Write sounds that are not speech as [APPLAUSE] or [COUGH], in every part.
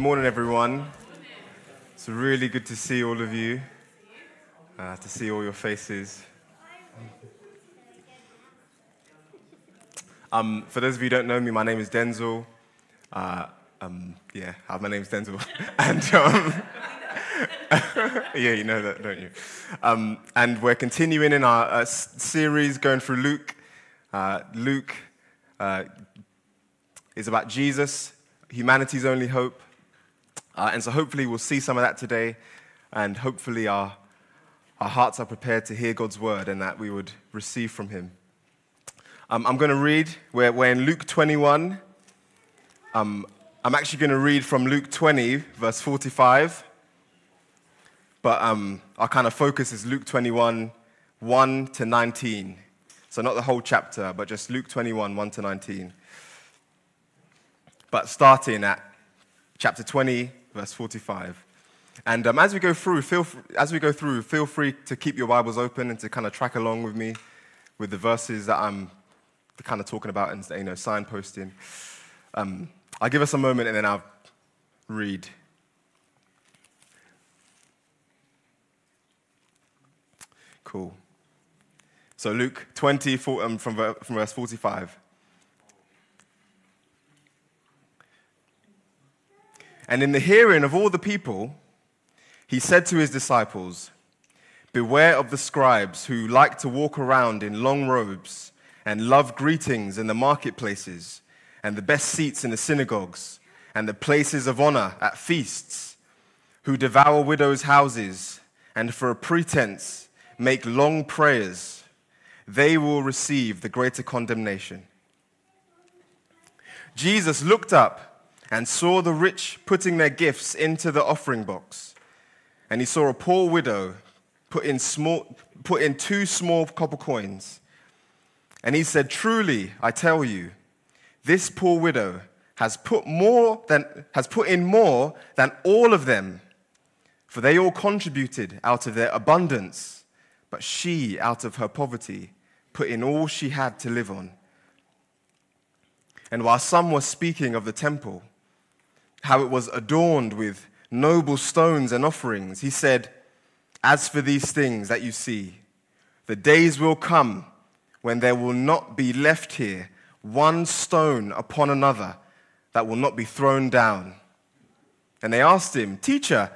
Morning, everyone. It's really good to see all of you, uh, to see all your faces. Um, for those of you who don't know me, my name is Denzel. Uh, um, yeah, my name is Denzel. [LAUGHS] and um, [LAUGHS] yeah, you know that, don't you? Um, and we're continuing in our uh, series going through Luke. Uh, Luke uh, is about Jesus, humanity's only hope. Uh, and so hopefully we'll see some of that today, and hopefully our, our hearts are prepared to hear God's word and that we would receive from Him. Um, I'm going to read, we're, we're in Luke 21. Um, I'm actually going to read from Luke 20, verse 45. But um, our kind of focus is Luke 21, 1 to 19. So not the whole chapter, but just Luke 21, 1 to 19. But starting at chapter 20, verse 45. And um, as we go through, feel, as we go through, feel free to keep your Bibles open and to kind of track along with me with the verses that I'm kind of talking about and you know signposting. Um, I'll give us a moment and then I'll read. Cool. So Luke 20 um, from, from verse 45. And in the hearing of all the people, he said to his disciples, Beware of the scribes who like to walk around in long robes and love greetings in the marketplaces and the best seats in the synagogues and the places of honor at feasts, who devour widows' houses and for a pretense make long prayers. They will receive the greater condemnation. Jesus looked up and saw the rich putting their gifts into the offering box. And he saw a poor widow put in, small, put in two small copper coins. And he said, Truly, I tell you, this poor widow has put, more than, has put in more than all of them, for they all contributed out of their abundance, but she, out of her poverty, put in all she had to live on. And while some were speaking of the temple, how it was adorned with noble stones and offerings, he said, As for these things that you see, the days will come when there will not be left here one stone upon another that will not be thrown down. And they asked him, Teacher,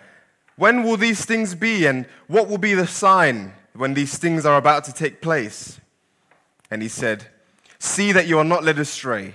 when will these things be, and what will be the sign when these things are about to take place? And he said, See that you are not led astray.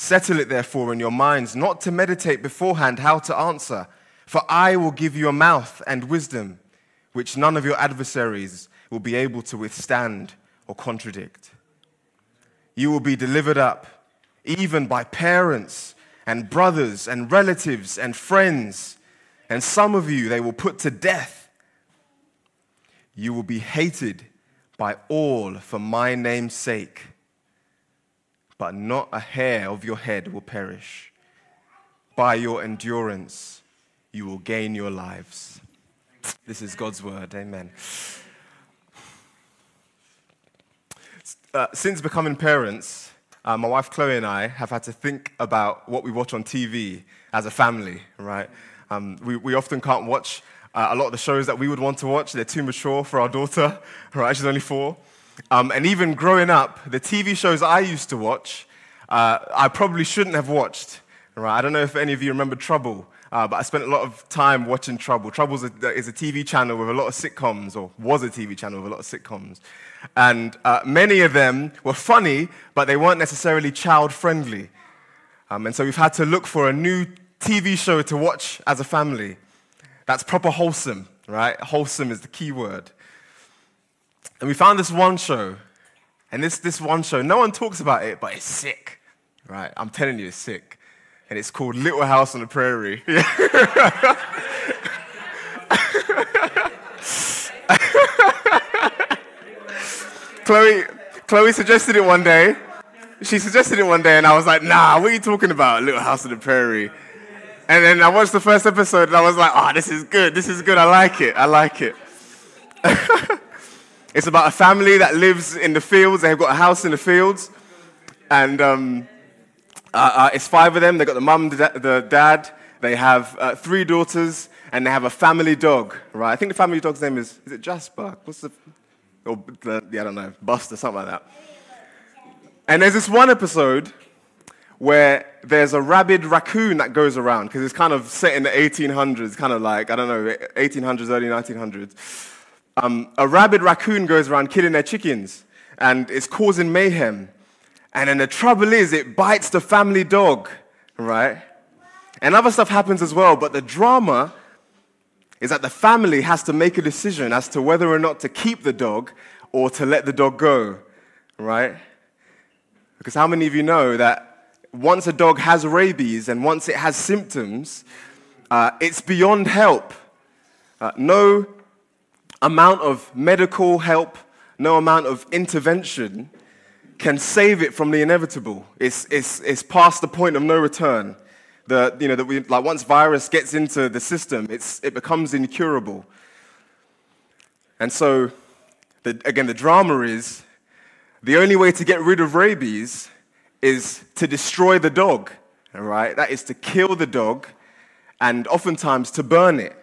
Settle it, therefore, in your minds not to meditate beforehand how to answer for I will give you a mouth and wisdom, which none of your adversaries will be able to withstand or contradict. You will be delivered up, even by parents and brothers and relatives and friends, and some of you they will put to death. You will be hated by all for my name's sake, but not a hair of your head will perish. By your endurance, you will gain your lives. This is God's word. Amen. Uh, since becoming parents, uh, my wife Chloe and I have had to think about what we watch on TV as a family, right? Um, we, we often can't watch uh, a lot of the shows that we would want to watch. They're too mature for our daughter, [LAUGHS] right? She's only four. Um, and even growing up, the TV shows I used to watch, uh, I probably shouldn't have watched, right? I don't know if any of you remember Trouble Uh, but I spent a lot of time watching Trouble. Trouble is a, is a TV channel with a lot of sitcoms, or was a TV channel with a lot of sitcoms. And uh, many of them were funny, but they weren't necessarily child friendly. Um, and so we've had to look for a new TV show to watch as a family that's proper wholesome, right? Wholesome is the key word. And we found this one show, and this, this one show, no one talks about it, but it's sick, right? I'm telling you, it's sick and it's called Little House on the Prairie. [LAUGHS] Chloe, Chloe suggested it one day. She suggested it one day, and I was like, nah, what are you talking about, Little House on the Prairie? And then I watched the first episode, and I was like, oh, this is good, this is good, I like it, I like it. [LAUGHS] it's about a family that lives in the fields, they've got a house in the fields, and um, uh, uh, it's five of them. They've got the mum, the dad. They have uh, three daughters, and they have a family dog, right? I think the family dog's name is, is it Jasper? What's the, or the, yeah, I don't know, Buster, something like that. And there's this one episode where there's a rabid raccoon that goes around, because it's kind of set in the 1800s, kind of like, I don't know, 1800s, early 1900s. Um, a rabid raccoon goes around killing their chickens, and it's causing mayhem. And then the trouble is, it bites the family dog, right? And other stuff happens as well, but the drama is that the family has to make a decision as to whether or not to keep the dog or to let the dog go, right? Because how many of you know that once a dog has rabies and once it has symptoms, uh, it's beyond help. Uh, no amount of medical help, no amount of intervention can save it from the inevitable. It's, it's, it's past the point of no return. The, you know, that we, like once virus gets into the system, it's, it becomes incurable. And so, the, again, the drama is the only way to get rid of rabies is to destroy the dog, all right? That is to kill the dog and oftentimes to burn it.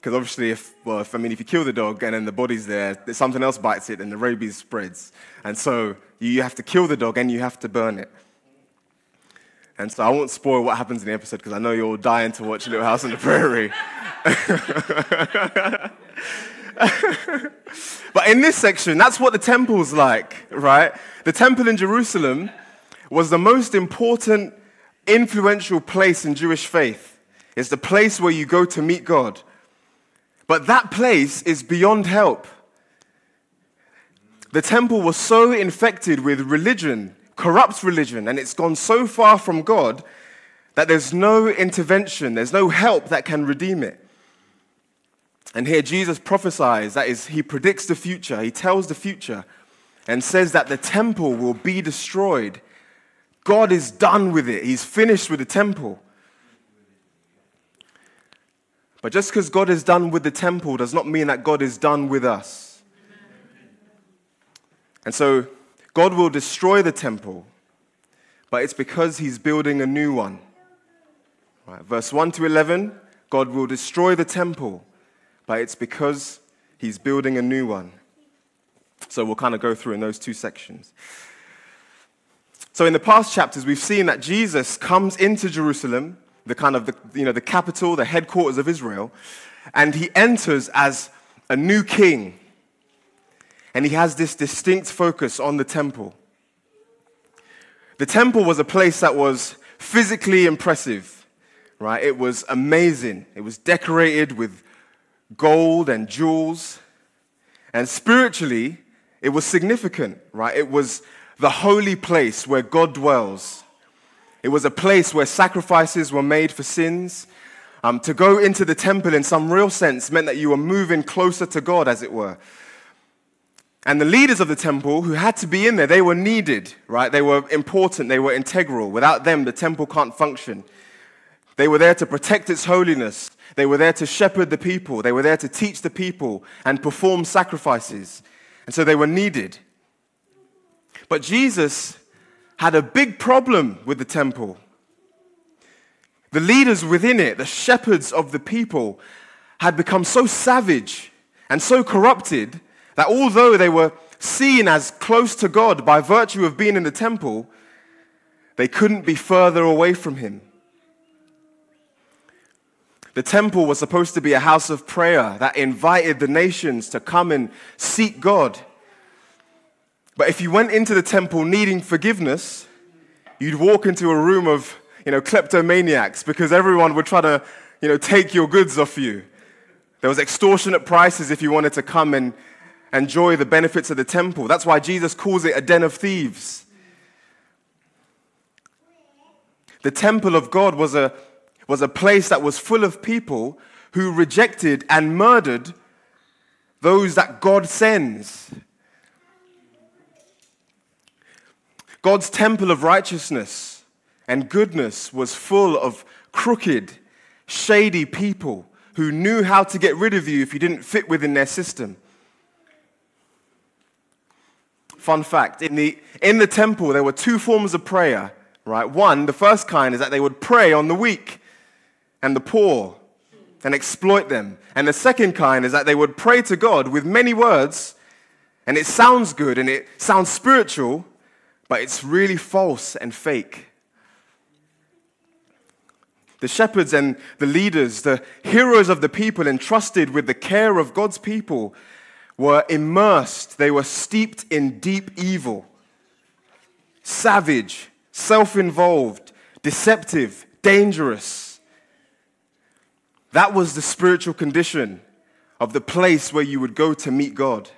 Because obviously, if, well, if, I mean, if you kill the dog and then the body's there, something else bites it and the rabies spreads. And so you have to kill the dog and you have to burn it. And so I won't spoil what happens in the episode because I know you're all dying to watch Little House on the Prairie. [LAUGHS] but in this section, that's what the temple's like, right? The temple in Jerusalem was the most important, influential place in Jewish faith. It's the place where you go to meet God. But that place is beyond help. The temple was so infected with religion, corrupt religion, and it's gone so far from God that there's no intervention, there's no help that can redeem it. And here Jesus prophesies, that is, he predicts the future, he tells the future, and says that the temple will be destroyed. God is done with it, he's finished with the temple. But just because God is done with the temple does not mean that God is done with us. And so God will destroy the temple, but it's because he's building a new one. Right, verse 1 to 11 God will destroy the temple, but it's because he's building a new one. So we'll kind of go through in those two sections. So in the past chapters, we've seen that Jesus comes into Jerusalem the kind of the, you know, the capital, the headquarters of Israel, and he enters as a new king. And he has this distinct focus on the temple. The temple was a place that was physically impressive, right? It was amazing. It was decorated with gold and jewels. And spiritually, it was significant, right? It was the holy place where God dwells. It was a place where sacrifices were made for sins. Um, to go into the temple in some real sense meant that you were moving closer to God, as it were. And the leaders of the temple who had to be in there, they were needed, right? They were important, they were integral. Without them, the temple can't function. They were there to protect its holiness. They were there to shepherd the people. They were there to teach the people and perform sacrifices. And so they were needed. But Jesus had a big problem with the temple. The leaders within it, the shepherds of the people, had become so savage and so corrupted that although they were seen as close to God by virtue of being in the temple, they couldn't be further away from Him. The temple was supposed to be a house of prayer that invited the nations to come and seek God. But if you went into the temple needing forgiveness, you'd walk into a room of you know, kleptomaniacs because everyone would try to you know, take your goods off you. There was extortionate prices if you wanted to come and enjoy the benefits of the temple. That's why Jesus calls it a den of thieves. The temple of God was a, was a place that was full of people who rejected and murdered those that God sends. God's temple of righteousness and goodness was full of crooked, shady people who knew how to get rid of you if you didn't fit within their system. Fun fact in the, in the temple, there were two forms of prayer, right? One, the first kind is that they would pray on the weak and the poor and exploit them. And the second kind is that they would pray to God with many words, and it sounds good and it sounds spiritual, but it's really false and fake. The shepherds and the leaders, the heroes of the people entrusted with the care of God's people, were immersed, they were steeped in deep evil, savage, self involved, deceptive, dangerous. That was the spiritual condition of the place where you would go to meet God.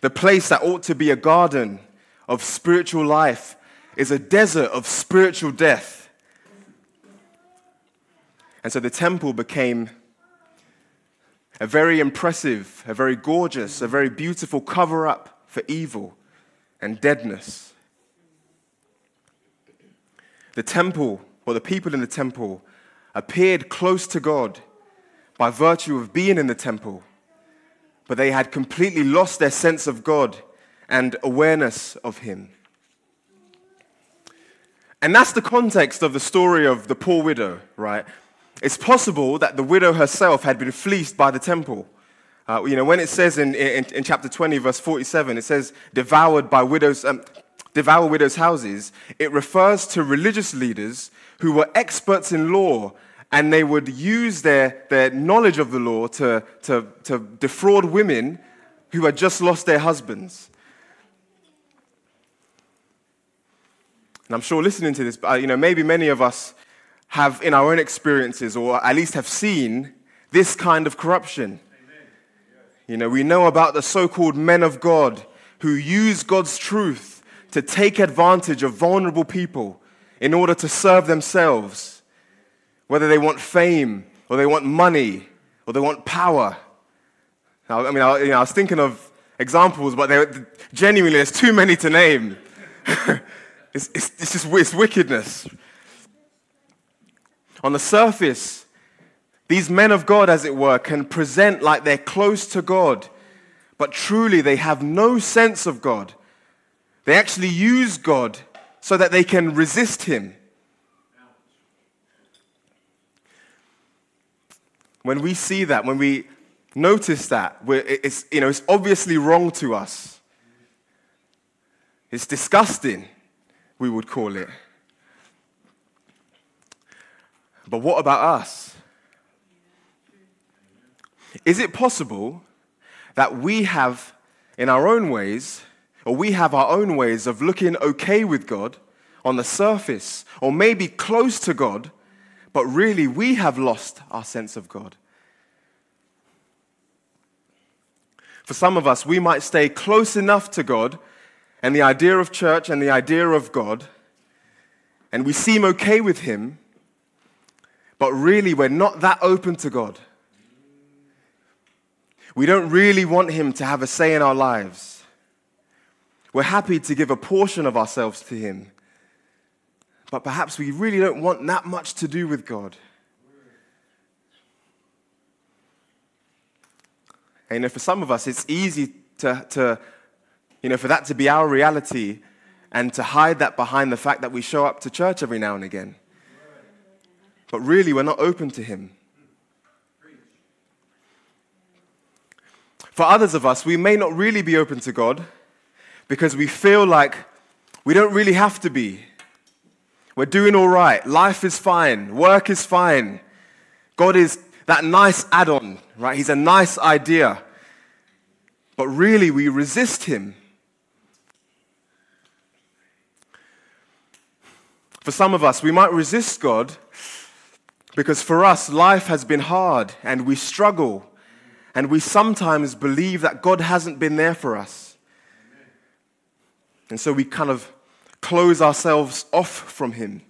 The place that ought to be a garden of spiritual life is a desert of spiritual death. And so the temple became a very impressive, a very gorgeous, a very beautiful cover up for evil and deadness. The temple, or the people in the temple, appeared close to God by virtue of being in the temple but they had completely lost their sense of God and awareness of Him. And that's the context of the story of the poor widow, right? It's possible that the widow herself had been fleeced by the temple. Uh, you know, when it says in, in, in, chapter 20, verse 47, it says, devoured by widows, um, devour widows' houses, it refers to religious leaders who were experts in law and they would use their, their knowledge of the law to, to, to defraud women who had just lost their husbands. And I'm sure listening to this, uh, you know, maybe many of us have in our own experiences or at least have seen this kind of corruption. You know, we know about the so called men of God who use God's truth to take advantage of vulnerable people in order to serve themselves whether they want fame or they want money or they want power. Now, I mean, I, you know, I was thinking of examples, but they, genuinely, there's too many to name. [LAUGHS] it's, it's, it's just it's wickedness. On the surface, these men of God, as it were, can present like they're close to God, but truly they have no sense of God. They actually use God so that they can resist Him. When we see that, when we notice that, it's, you know, it's obviously wrong to us. It's disgusting, we would call it. But what about us? Is it possible that we have, in our own ways, or we have our own ways of looking okay with God on the surface, or maybe close to God, but really we have lost our sense of God. For some of us, we might stay close enough to God and the idea of church and the idea of God, and we seem okay with Him, but really we're not that open to God. We don't really want Him to have a say in our lives. We're happy to give a portion of ourselves to Him but perhaps we really don't want that much to do with God. And you know, for some of us, it's easy to, to, you know, for that to be our reality and to hide that behind the fact that we show up to church every now and again. But really, we're not open to Him. For others of us, we may not really be open to God because we feel like we don't really have to be We're doing all right. Life is fine. Work is fine. God is that nice add on, right? He's a nice idea. But really, we resist him. For some of us, we might resist God because for us, life has been hard and we struggle and we sometimes believe that God hasn't been there for us. And so we kind of close ourselves off from Him.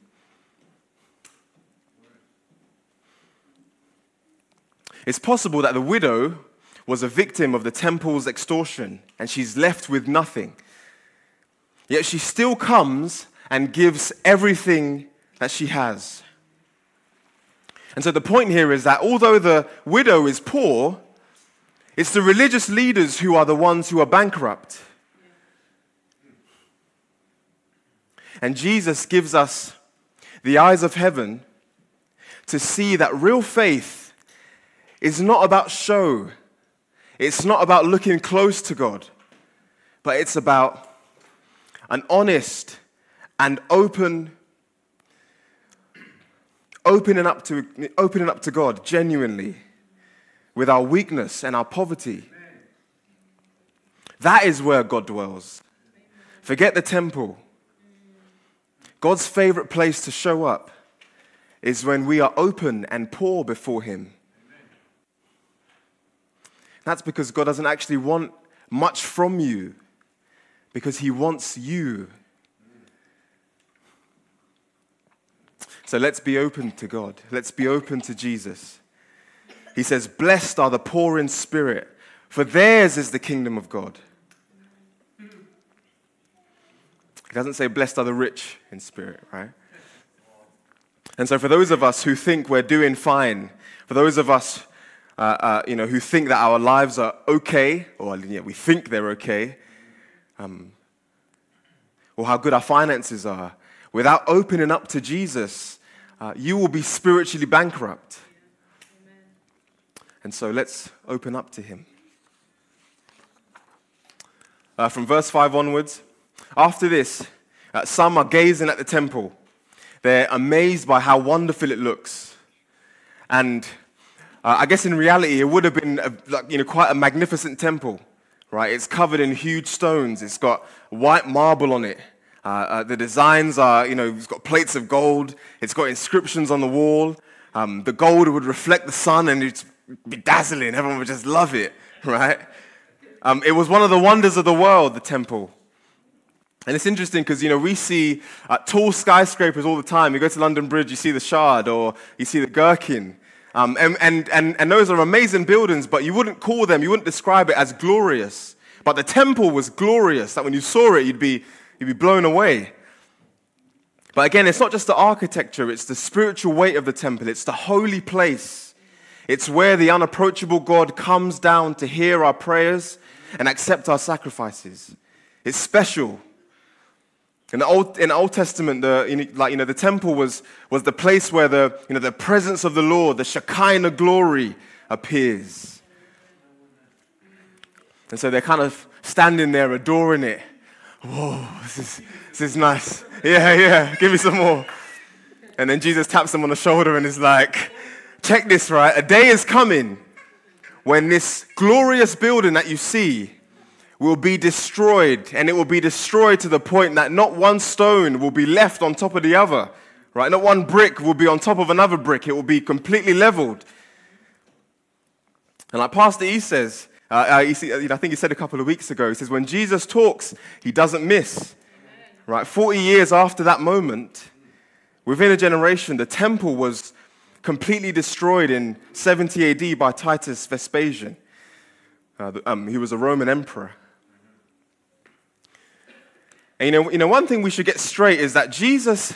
It's possible that the widow was a victim of the temple's extortion and she's left with nothing. Yet she still comes and gives everything that she has. And so the point here is that although the widow is poor, it's the religious leaders who are the ones who are bankrupt. And Jesus gives us the eyes of heaven to see that real faith is not about show, it's not about looking close to God, but it's about an honest and open opening up to opening up to God genuinely with our weakness and our poverty. That is where God dwells. Forget the temple. God's favorite place to show up is when we are open and poor before Him. That's because God doesn't actually want much from you, because He wants you. So let's be open to God. Let's be open to Jesus. He says, Blessed are the poor in spirit, for theirs is the kingdom of God. He doesn't say, Blessed are the rich in spirit, right? And so, for those of us who think we're doing fine, for those of us uh, uh, you know, who think that our lives are okay, or yeah, we think they're okay, um, or how good our finances are, without opening up to Jesus, uh, you will be spiritually bankrupt. And so let's open up to him. Uh, from verse 5 onwards, after this, uh, some are gazing at the temple. They're amazed by how wonderful it looks. And uh, I guess in reality, it would have been a, like, you know, quite a magnificent temple, right? It's covered in huge stones, it's got white marble on it. Uh, uh, the designs are, you know, it's got plates of gold, it's got inscriptions on the wall. Um, the gold would reflect the sun and it'd be dazzling. Everyone would just love it, [LAUGHS] right? Um, it was one of the wonders of the world, the temple. And it's interesting because, you know, we see uh, tall skyscrapers all the time. You go to London Bridge, you see the Shard or you see the Gherkin. Um, and, and, and, and those are amazing buildings, but you wouldn't call them, you wouldn't describe it as glorious. But the temple was glorious, that when you saw it, you'd be You'd be blown away. But again, it's not just the architecture, it's the spiritual weight of the temple, it's the holy place. It's where the unapproachable God comes down to hear our prayers and accept our sacrifices. It's special. In the Old, in Old Testament, the, like, you know, the temple was, was the place where the, you know, the presence of the Lord, the Shekinah glory, appears. And so they're kind of standing there adoring it whoa, this is, this is nice. Yeah, yeah, give me some more. And then Jesus taps him on the shoulder and is like, check this, right? A day is coming when this glorious building that you see will be destroyed, and it will be destroyed to the point that not one stone will be left on top of the other, right? Not one brick will be on top of another brick, it will be completely leveled. And like Pastor E says, uh, uh, see, I think he said a couple of weeks ago, he says, when Jesus talks, he doesn't miss. Amen. Right? 40 years after that moment, within a generation, the temple was completely destroyed in 70 AD by Titus Vespasian. Uh, um, he was a Roman emperor. And you know, you know, one thing we should get straight is that Jesus,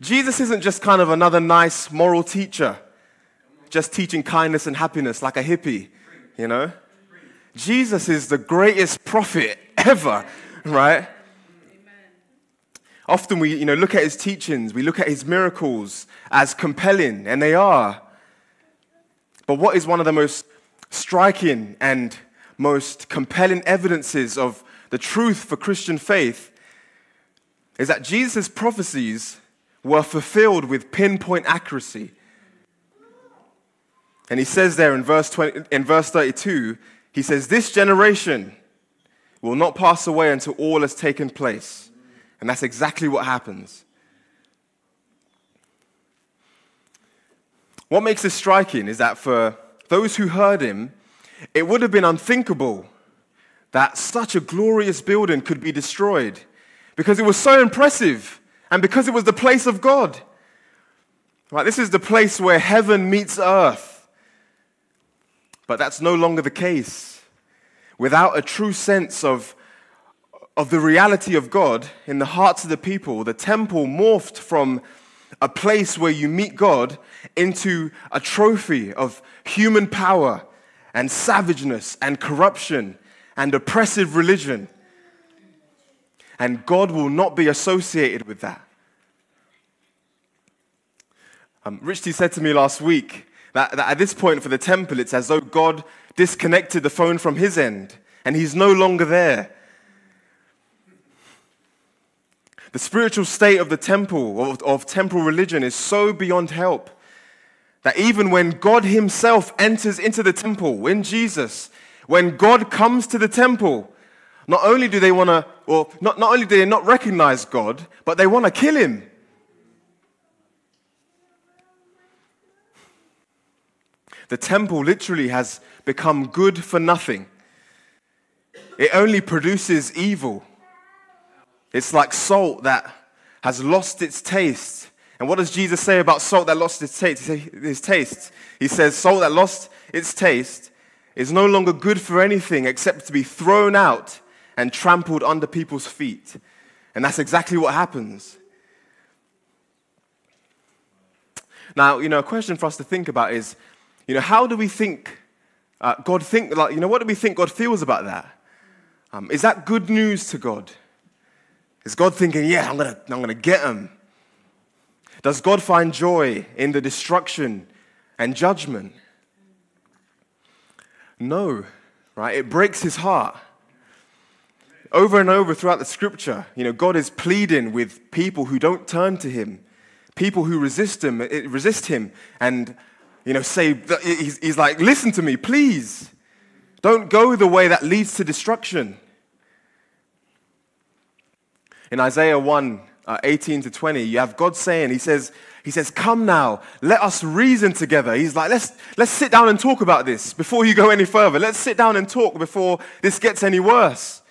Jesus isn't just kind of another nice moral teacher, just teaching kindness and happiness like a hippie, you know? Jesus is the greatest prophet ever, right? Often we you know, look at his teachings, we look at his miracles as compelling, and they are. But what is one of the most striking and most compelling evidences of the truth for Christian faith is that Jesus' prophecies were fulfilled with pinpoint accuracy. And he says there in verse, 20, in verse 32, he says, This generation will not pass away until all has taken place. And that's exactly what happens. What makes this striking is that for those who heard him, it would have been unthinkable that such a glorious building could be destroyed because it was so impressive and because it was the place of God. Right, this is the place where heaven meets earth. But that's no longer the case. Without a true sense of, of the reality of God in the hearts of the people, the temple morphed from a place where you meet God into a trophy of human power and savageness and corruption and oppressive religion. And God will not be associated with that. Um, Richie said to me last week that, that at this point for the temple, it's as though God disconnected the phone from his end and he's no longer there. The spiritual state of the temple, of, of temple religion, is so beyond help that even when God Himself enters into the temple, when Jesus, when God comes to the temple, not only do they want to, or not, not only do they not recognize God, but they want to kill Him. The temple literally has become good for nothing. It only produces evil. It's like salt that has lost its taste. And what does Jesus say about salt that lost its taste? His taste. He says, Salt that lost its taste is no longer good for anything except to be thrown out and trampled under people's feet. And that's exactly what happens. Now, you know, a question for us to think about is, you know, how do we think uh, God think, like, you know, what do we think God feels about that? Um, is that good news to God? Is God thinking, yeah, I'm going to I'm to get him? Does God find joy in the destruction and judgment? No, right? It breaks his heart. Over and over throughout the scripture, you know, God is pleading with people who don't turn to him, people who resist him, eh, resist him and, you know, say, he's, he's like, listen to me, please. Don't go the way that leads to destruction. In Isaiah 1 uh, 18 to 20, you have God saying, He says, he says, Come now, let us reason together. He's like, let's, let's sit down and talk about this before you go any further. Let's sit down and talk before this gets any worse.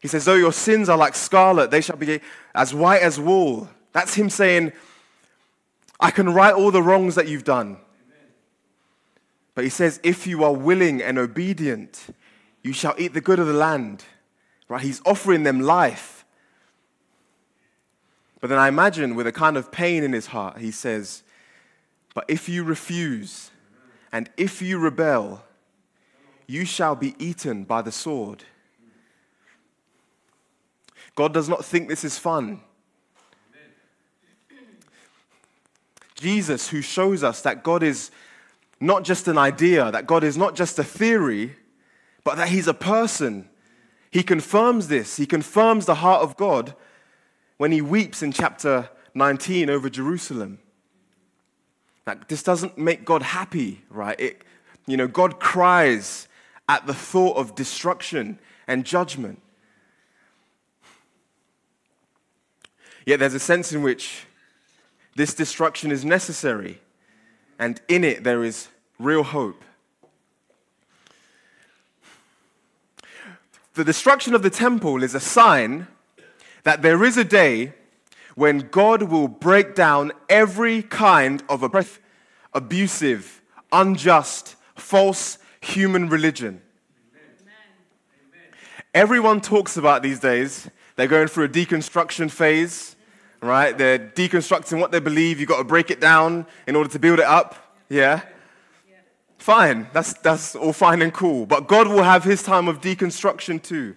He says, Though your sins are like scarlet, they shall be as white as wool. That's him saying, I can right all the wrongs that you've done. But he says, If you are willing and obedient, you shall eat the good of the land. Right? He's offering them life. But then I imagine with a kind of pain in his heart, he says, But if you refuse and if you rebel, you shall be eaten by the sword. God does not think this is fun. Jesus, who shows us that God is not just an idea, that God is not just a theory, but that He's a person. He confirms this. He confirms the heart of God when he weeps in chapter 19 over Jerusalem. Like, this doesn't make God happy, right? It, you know, God cries at the thought of destruction and judgment. Yet there's a sense in which this destruction is necessary, and in it there is real hope. The destruction of the temple is a sign that there is a day when God will break down every kind of abusive, unjust, false human religion. Everyone talks about these days. They're going through a deconstruction phase, right? They're deconstructing what they believe. You've got to break it down in order to build it up. Yeah? Fine. That's, that's all fine and cool. But God will have his time of deconstruction too.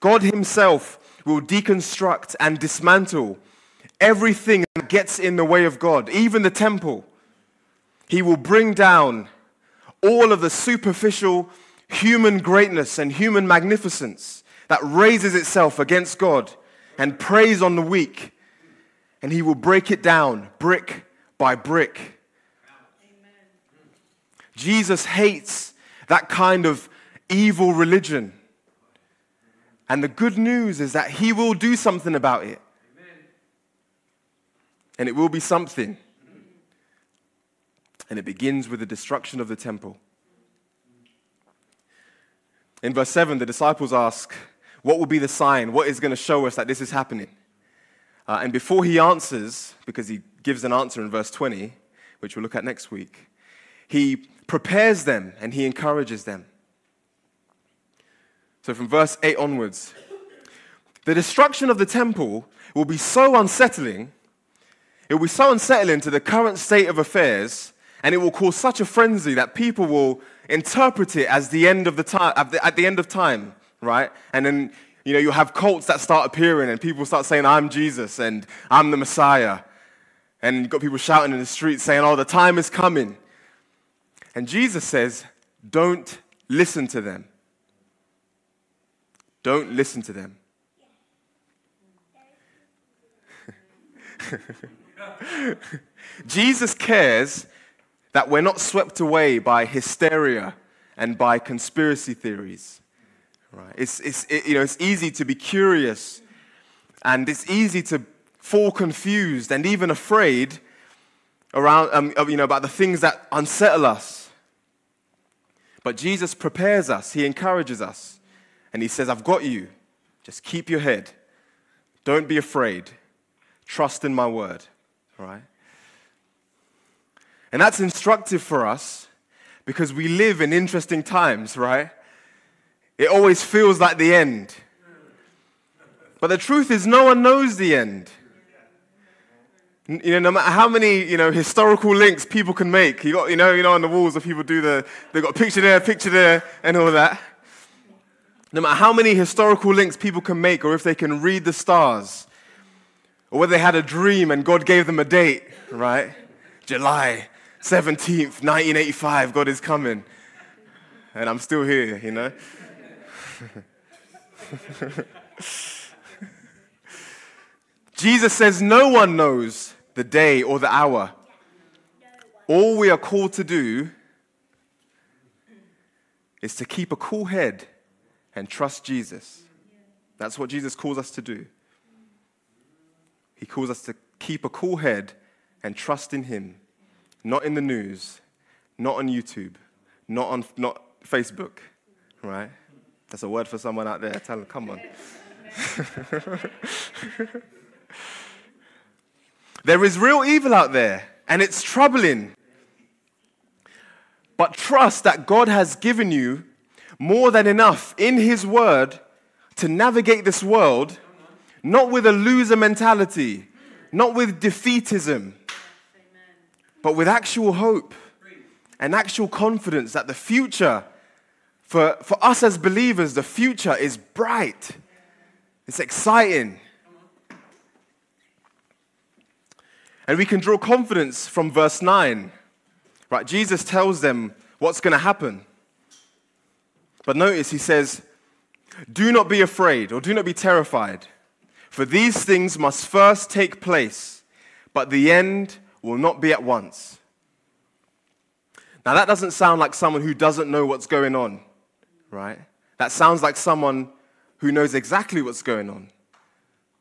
God himself will deconstruct and dismantle everything that gets in the way of God, even the temple. He will bring down all of the superficial human greatness and human magnificence that raises itself against God and preys on the weak. and he will break it down brick by brick. Jesus hates that kind of evil religion. And the good news is that he will do something about it. And it will be something. And it begins with the destruction of the temple. In verse 7, the disciples ask, What will be the sign? What is going to show us that this is happening? Uh, and before he answers, because he gives an answer in verse 20, which we'll look at next week, he prepares them and he encourages them. So from verse 8 onwards, the destruction of the temple will be so unsettling, it will be so unsettling to the current state of affairs, and it will cause such a frenzy that people will interpret it as the end of the time, at the, at the end of time, right? And then you know, you'll have cults that start appearing and people start saying, I'm Jesus and I'm the Messiah. And you've got people shouting in the streets saying, Oh, the time is coming. And Jesus says, Don't listen to them. Don't listen to them. [LAUGHS] Jesus cares that we're not swept away by hysteria and by conspiracy theories. Right? It's, it's, it, you know, it's easy to be curious and it's easy to fall confused and even afraid around, um, you know, about the things that unsettle us. But Jesus prepares us, He encourages us, and He says, I've got you. Just keep your head. Don't be afraid. Trust in my word. All right? And that's instructive for us because we live in interesting times, right? It always feels like the end. But the truth is, no one knows the end. You know, no matter how many you know historical links people can make, you got you know you know on the walls, of people do the they've got a picture there, picture there, and all that. No matter how many historical links people can make, or if they can read the stars, or whether they had a dream and God gave them a date, right? July 17th, 1985, God is coming, and I'm still here, you know. [LAUGHS] Jesus says no one knows the day or the hour. All we are called to do is to keep a cool head and trust Jesus. That's what Jesus calls us to do. He calls us to keep a cool head and trust in Him, not in the news, not on YouTube, not on not Facebook, right? That's a word for someone out there. Tell them, come on. [LAUGHS] there is real evil out there, and it's troubling. But trust that God has given you more than enough in His Word to navigate this world, not with a loser mentality, not with defeatism, but with actual hope and actual confidence that the future for, for us as believers, the future is bright, it's exciting. And we can draw confidence from verse 9. Right? Jesus tells them what's going to happen. But notice he says, Do not be afraid or do not be terrified, for these things must first take place, but the end will not be at once. Now, that doesn't sound like someone who doesn't know what's going on right? That sounds like someone who knows exactly what's going on.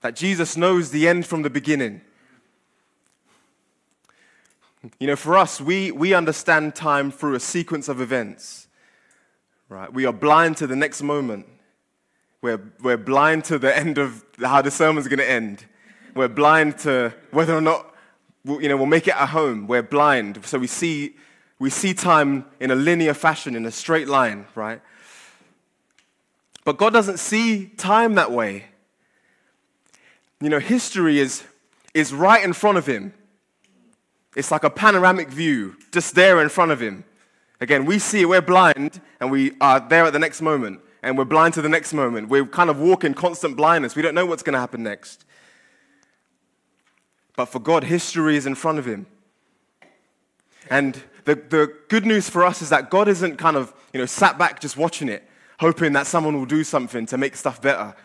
That Jesus knows the end from the beginning. You know, for us, we, we understand time through a sequence of events, right? We are blind to the next moment. We're, we're blind to the end of how the sermon's going to end. We're blind to whether or not we'll, you know, we'll make it at home. We're blind. So we see, we see time in a linear fashion, in a straight line, right? But God doesn't see time that way. You know, history is, is right in front of him. It's like a panoramic view, just there in front of him. Again, we see we're blind, and we are there at the next moment, and we're blind to the next moment. We kind of walk in constant blindness. We don't know what's going to happen next. But for God, history is in front of him. And the, the good news for us is that God isn't kind of, you know, sat back just watching it hoping that someone will do something to make stuff better.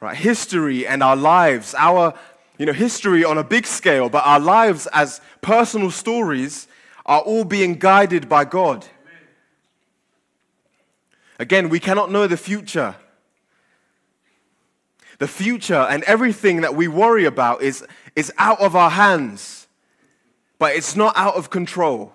Right? History and our lives, our you know, history on a big scale, but our lives as personal stories are all being guided by God. Again, we cannot know the future. The future and everything that we worry about is, is out of our hands, but it's not out of control.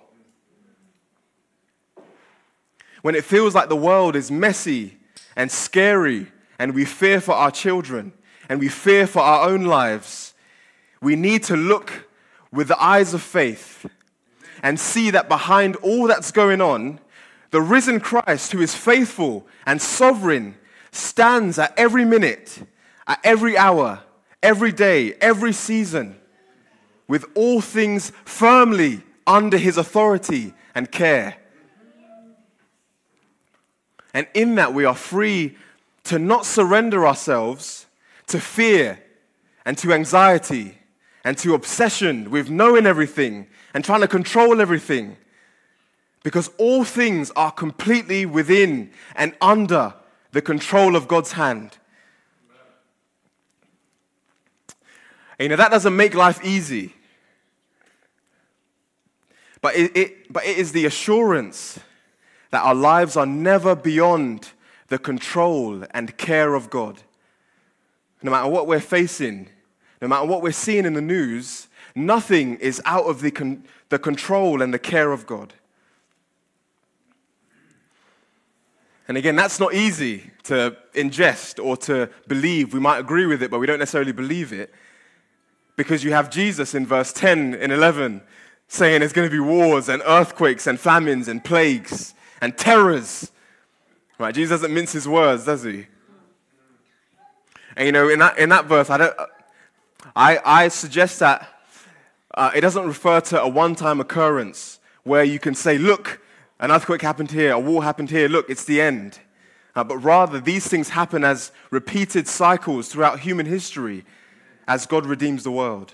When it feels like the world is messy and scary, and we fear for our children, and we fear for our own lives, we need to look with the eyes of faith and see that behind all that's going on, the risen Christ, who is faithful and sovereign, stands at every minute, at every hour, every day, every season, with all things firmly under his authority and care. And in that, we are free to not surrender ourselves to fear and to anxiety and to obsession with knowing everything and trying to control everything because all things are completely within and under the control of God's hand. And, you know, that doesn't make life easy. But it, it, but it is the assurance that our lives are never beyond the control and care of God. No matter what we're facing, no matter what we're seeing in the news, nothing is out of the, con- the control and the care of God. And again, that's not easy to ingest or to believe. We might agree with it, but we don't necessarily believe it. Because you have Jesus in verse 10 and 11 saying there's going to be wars and earthquakes and famines and plagues and terrors. Right? Jesus doesn't mince his words, does he? And you know, in that, in that verse, I, don't, I, I suggest that uh, it doesn't refer to a one time occurrence where you can say, look, an earthquake happened here, a war happened here, look, it's the end. Uh, but rather, these things happen as repeated cycles throughout human history as God redeems the world.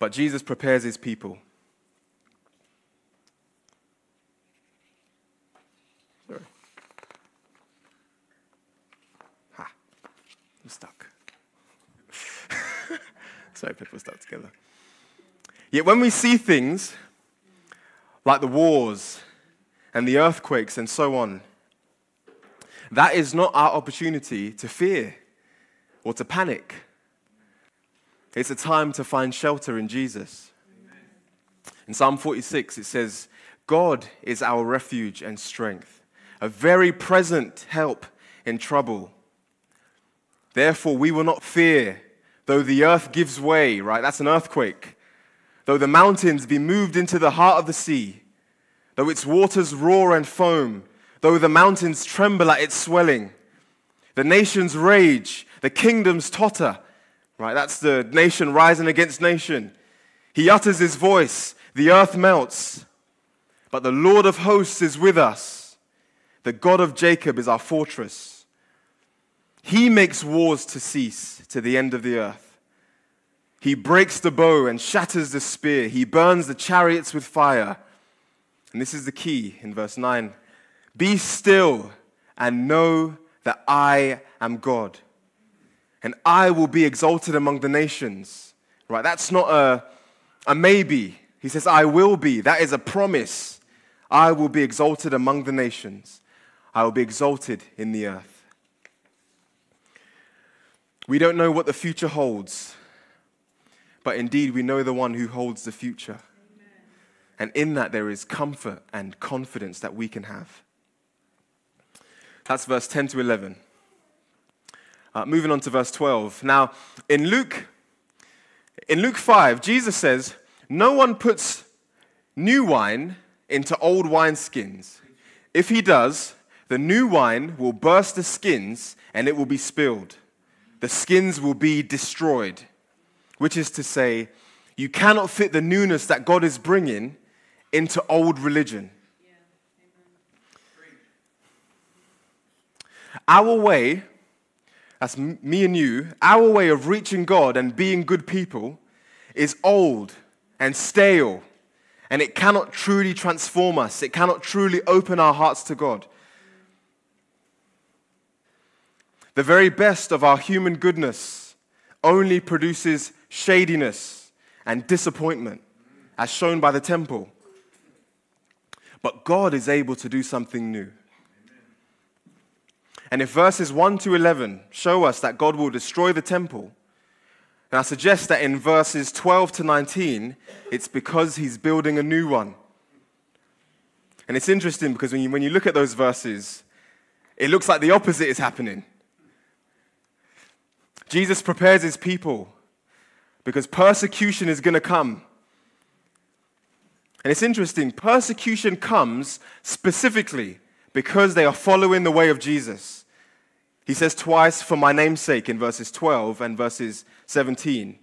But Jesus prepares his people. Sorry. Ha. I'm stuck. Sorry, people stuck together. Yet when we see things like the wars and the earthquakes and so on, that is not our opportunity to fear or to panic. It's a time to find shelter in Jesus. In Psalm 46, it says, God is our refuge and strength, a very present help in trouble. Therefore, we will not fear Though the earth gives way, right? That's an earthquake. Though the mountains be moved into the heart of the sea, though its waters roar and foam, though the mountains tremble at its swelling, the nations rage, the kingdoms totter, right? That's the nation rising against nation. He utters his voice, the earth melts. But the Lord of hosts is with us. The God of Jacob is our fortress. He makes wars to cease to the end of the earth. He breaks the bow and shatters the spear. He burns the chariots with fire. And this is the key in verse 9 Be still and know that I am God. And I will be exalted among the nations. Right? That's not a, a maybe. He says, I will be. That is a promise. I will be exalted among the nations. I will be exalted in the earth. We don't know what the future holds, but indeed we know the one who holds the future. Amen. And in that there is comfort and confidence that we can have. That's verse 10 to 11. Uh, moving on to verse 12. Now, in Luke, in Luke 5, Jesus says, No one puts new wine into old wineskins. If he does, the new wine will burst the skins and it will be spilled the skins will be destroyed. Which is to say, you cannot fit the newness that God is bringing into old religion. Our way, that's me and you, our way of reaching God and being good people is old and stale and it cannot truly transform us, it cannot truly open our hearts to God. The very best of our human goodness only produces shadiness and disappointment, as shown by the temple. But God is able to do something new. And if verses 1 to 11 show us that God will destroy the temple, and I suggest that in verses 12 to 19, it's because he's building a new one. And it's interesting because when you, when you look at those verses, it looks like the opposite is happening. Jesus prepares his people because persecution is going to come. And it's interesting, persecution comes specifically because they are following the way of Jesus. He says twice, for my name's sake, in verses 12 and verses 17.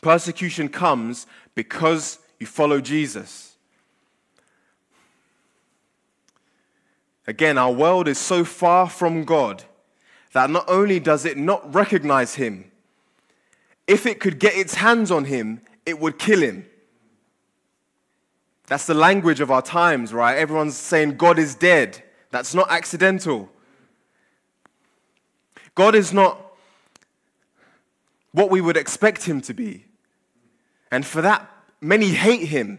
Persecution comes because you follow Jesus. Again, our world is so far from God that not only does it not recognize Him, if it could get its hands on Him, it would kill Him. That's the language of our times, right? Everyone's saying God is dead. That's not accidental. God is not what we would expect him to be. And for that, many hate him.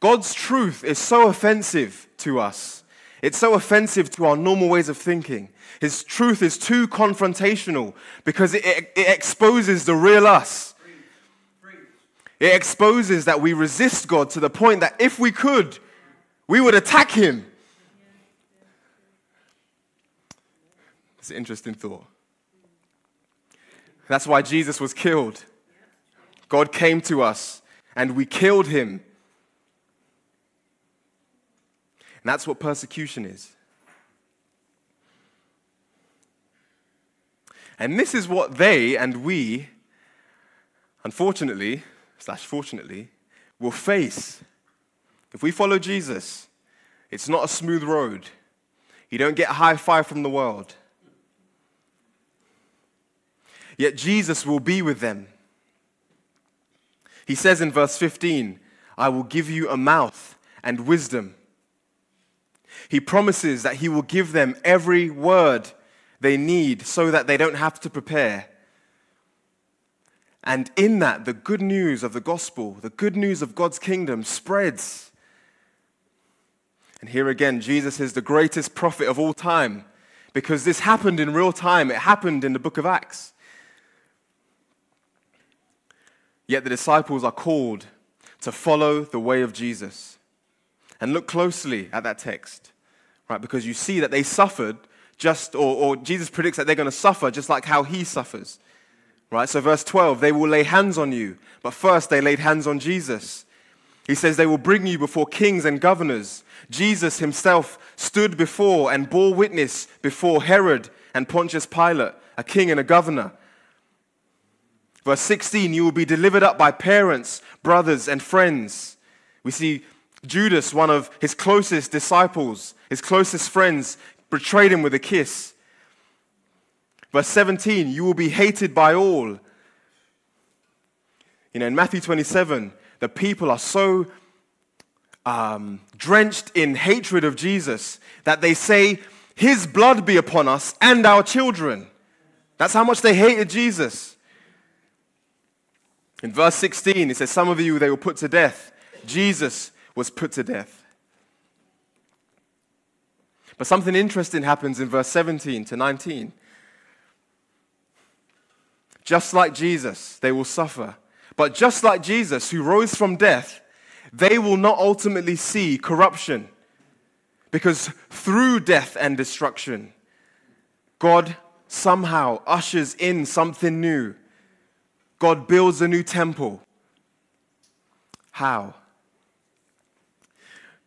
God's truth is so offensive to us. It's so offensive to our normal ways of thinking. His truth is too confrontational because it, it, it exposes the real us. It exposes that we resist God to the point that if we could, we would attack him. It's an interesting thought. That's why Jesus was killed. God came to us and we killed him. And that's what persecution is. And this is what they and we, unfortunately, slash fortunately, will face. If we follow Jesus, it's not a smooth road. You don't get a high five from the world. Yet Jesus will be with them. He says in verse 15, I will give you a mouth and wisdom. He promises that He will give them every word they need so that they don't have to prepare. And in that, the good news of the gospel, the good news of God's kingdom spreads. And here again, Jesus is the greatest prophet of all time because this happened in real time. It happened in the book of Acts. Yet the disciples are called to follow the way of Jesus. And look closely at that text, right? Because you see that they suffered just, or, or Jesus predicts that they're going to suffer just like how he suffers. Right? So, verse 12, they will lay hands on you. But first, they laid hands on Jesus. He says, They will bring you before kings and governors. Jesus himself stood before and bore witness before Herod and Pontius Pilate, a king and a governor. Verse 16, you will be delivered up by parents, brothers, and friends. We see Judas, one of his closest disciples, his closest friends, betrayed him with a kiss. Verse 17, you will be hated by all. You know, in Matthew 27, the people are so um, drenched in hatred of Jesus that they say, His blood be upon us and our children. That's how much they hated Jesus. In verse 16, it says, Some of you they will put to death. Jesus was put to death. But something interesting happens in verse 17 to 19. Just like Jesus, they will suffer. But just like Jesus, who rose from death, they will not ultimately see corruption. Because through death and destruction, God somehow ushers in something new. God builds a new temple. How?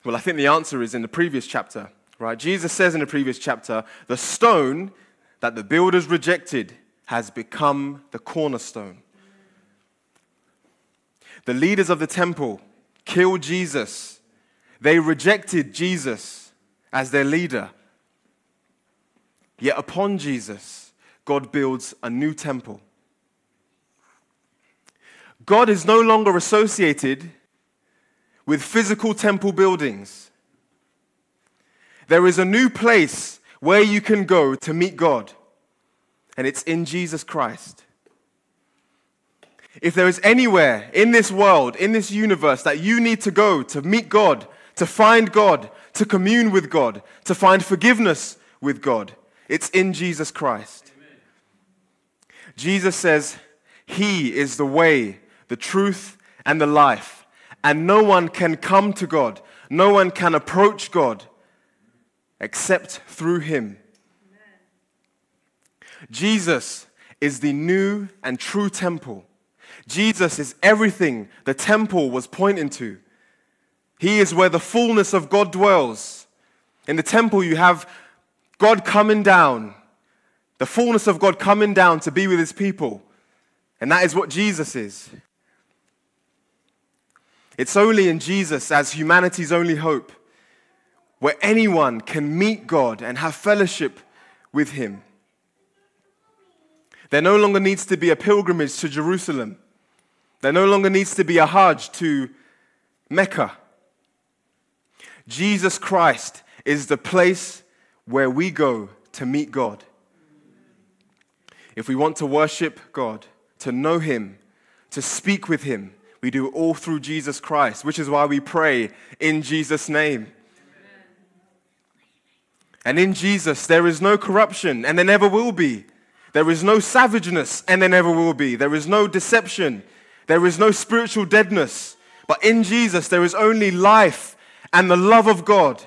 Well, I think the answer is in the previous chapter, right? Jesus says in the previous chapter, the stone that the builders rejected has become the cornerstone. The leaders of the temple killed Jesus. They rejected Jesus as their leader. Yet upon Jesus, God builds a new temple. God is no longer associated with physical temple buildings. There is a new place where you can go to meet God, and it's in Jesus Christ. If there is anywhere in this world, in this universe, that you need to go to meet God, to find God, to commune with God, to find forgiveness with God, it's in Jesus Christ. Amen. Jesus says, He is the way, the truth, and the life. And no one can come to God, no one can approach God except through Him. Amen. Jesus is the new and true temple. Jesus is everything the temple was pointing to. He is where the fullness of God dwells. In the temple, you have God coming down, the fullness of God coming down to be with his people. And that is what Jesus is. It's only in Jesus as humanity's only hope where anyone can meet God and have fellowship with him. There no longer needs to be a pilgrimage to Jerusalem. There no longer needs to be a Hajj to Mecca. Jesus Christ is the place where we go to meet God. If we want to worship God, to know Him, to speak with Him, we do all through Jesus Christ, which is why we pray in Jesus' name. And in Jesus, there is no corruption, and there never will be. There is no savageness, and there never will be. There is no deception, there is no spiritual deadness, but in Jesus there is only life and the love of God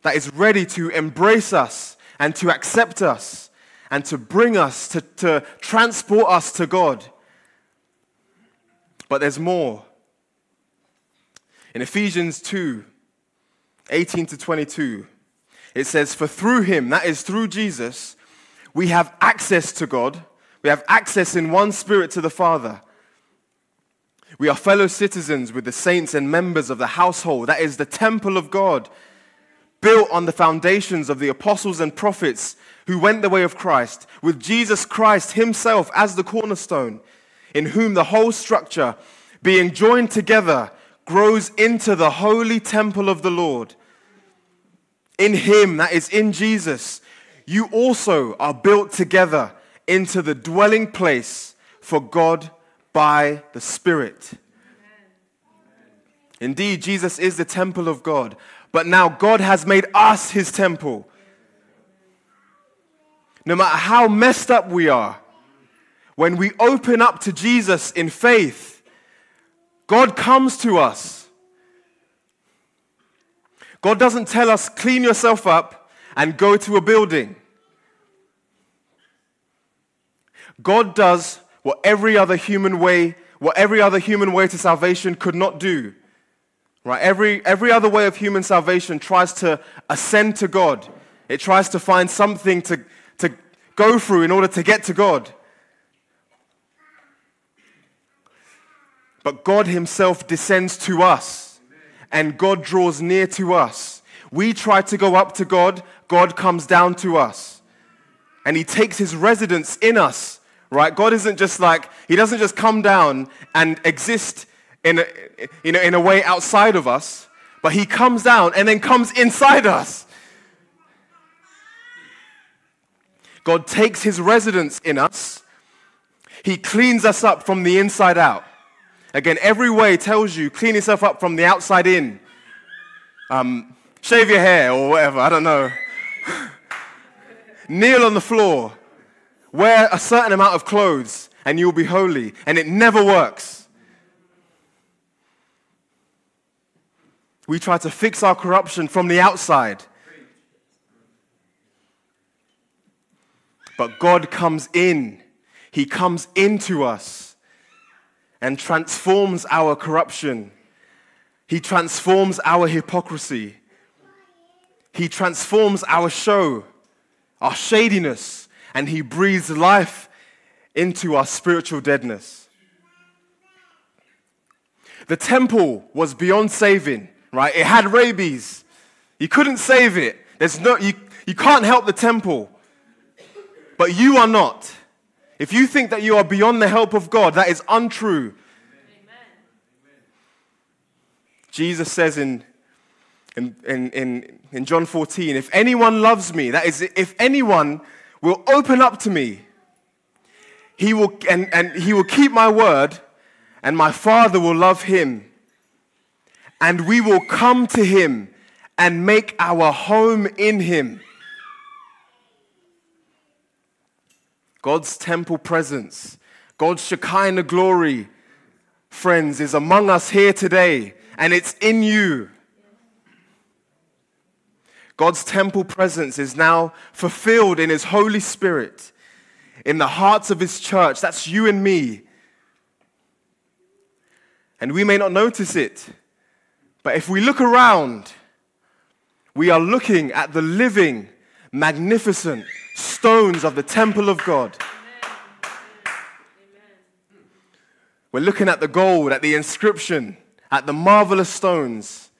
that is ready to embrace us and to accept us and to bring us, to, to transport us to God. But there's more. In Ephesians 2 18 to 22, it says, For through him, that is through Jesus, we have access to God. We have access in one spirit to the Father. We are fellow citizens with the saints and members of the household, that is the temple of God, built on the foundations of the apostles and prophets who went the way of Christ, with Jesus Christ himself as the cornerstone, in whom the whole structure, being joined together, grows into the holy temple of the Lord. In him, that is in Jesus, you also are built together into the dwelling place for God by the Spirit. Indeed, Jesus is the temple of God, but now God has made us his temple. No matter how messed up we are, when we open up to Jesus in faith, God comes to us. God doesn't tell us, clean yourself up and go to a building. God does what every other human way, what every other human way to salvation could not do. Right? Every, every other way of human salvation tries to ascend to God. It tries to find something to, to go through in order to get to God. But God Himself descends to us, and God draws near to us. We try to go up to God, God comes down to us. And He takes His residence in us right? God isn't just like, He doesn't just come down and exist in a, you know, in a way outside of us, but He comes down and then comes inside us. God takes His residence in us, He cleans us up from the inside out. Again, every way tells you clean yourself up from the outside in. Um, shave your hair or whatever, I don't know. [LAUGHS] Kneel on the floor wear a certain amount of clothes and you'll be holy. And it never works. We try to fix our corruption from the outside. But God comes in, He comes into us and transforms our corruption. He transforms our hypocrisy. He transforms our show, our shadiness and he breathes life into our spiritual deadness. The temple was beyond saving, right? It had rabies. You couldn't save it. There's no, you, you can't help the temple. But you are not. If you think that you are beyond the help of God, that is untrue. Amen. Jesus says in, in, in, in, John 14, if anyone loves me, that is, if anyone will open up to me, he will, and, and he will keep my word, and my Father will love him. And we will come to him and make our home in him. God's temple presence, God's Shekinah glory, friends, is among us here today, and it's in you. God's temple presence is now fulfilled in His Holy Spirit, in the hearts of His church. That's you and me. And we may not notice it, but if we look around, we are looking at the living, magnificent stones of the temple of God. We're looking at the gold, at the inscription, at the marvelous stones.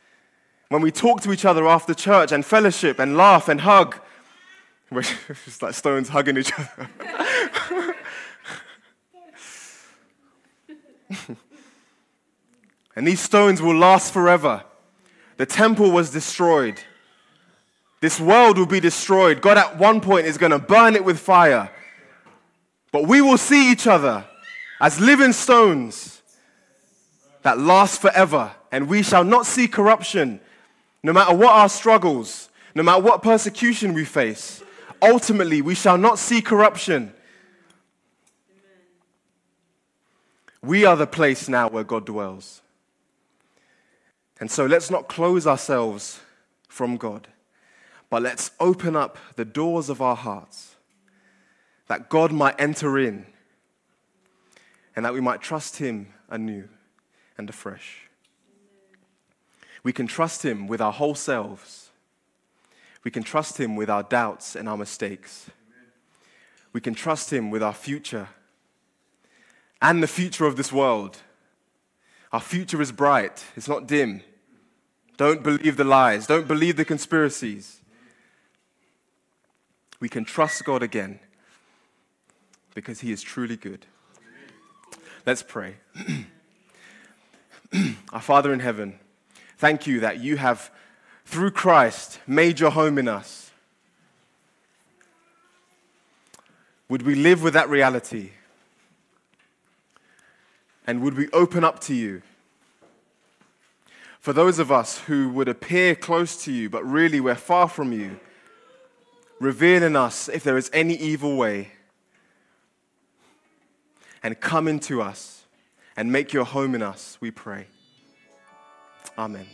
When we talk to each other after church and fellowship and laugh and hug, [LAUGHS] it's like stones hugging each other. [LAUGHS] and these stones will last forever. The temple was destroyed. This world will be destroyed. God, at one point, is going to burn it with fire. But we will see each other as living stones that last forever, and we shall not see corruption, no matter what our struggles, no matter what persecution we face. Ultimately, we shall not see corruption. We are the place now where God dwells. And so let's not close ourselves from God. But let's open up the doors of our hearts that God might enter in and that we might trust Him anew and afresh. We can trust Him with our whole selves. We can trust Him with our doubts and our mistakes. We can trust Him with our future and the future of this world. Our future is bright, it's not dim. Don't believe the lies, don't believe the conspiracies we can trust God again because He is truly good. Let's pray. [CLEARS THROAT] Our Father in heaven, thank you that you have, through Christ, made your home in us. Would we live with that reality? And would we open up to you? For those of us who would appear close to you, but really we're far from you, Reveal in us if there is any evil way, and come into us and make your home in us, we pray. Amen.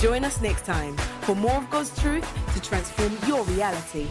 Join us next time for more of God's truth to transform your reality.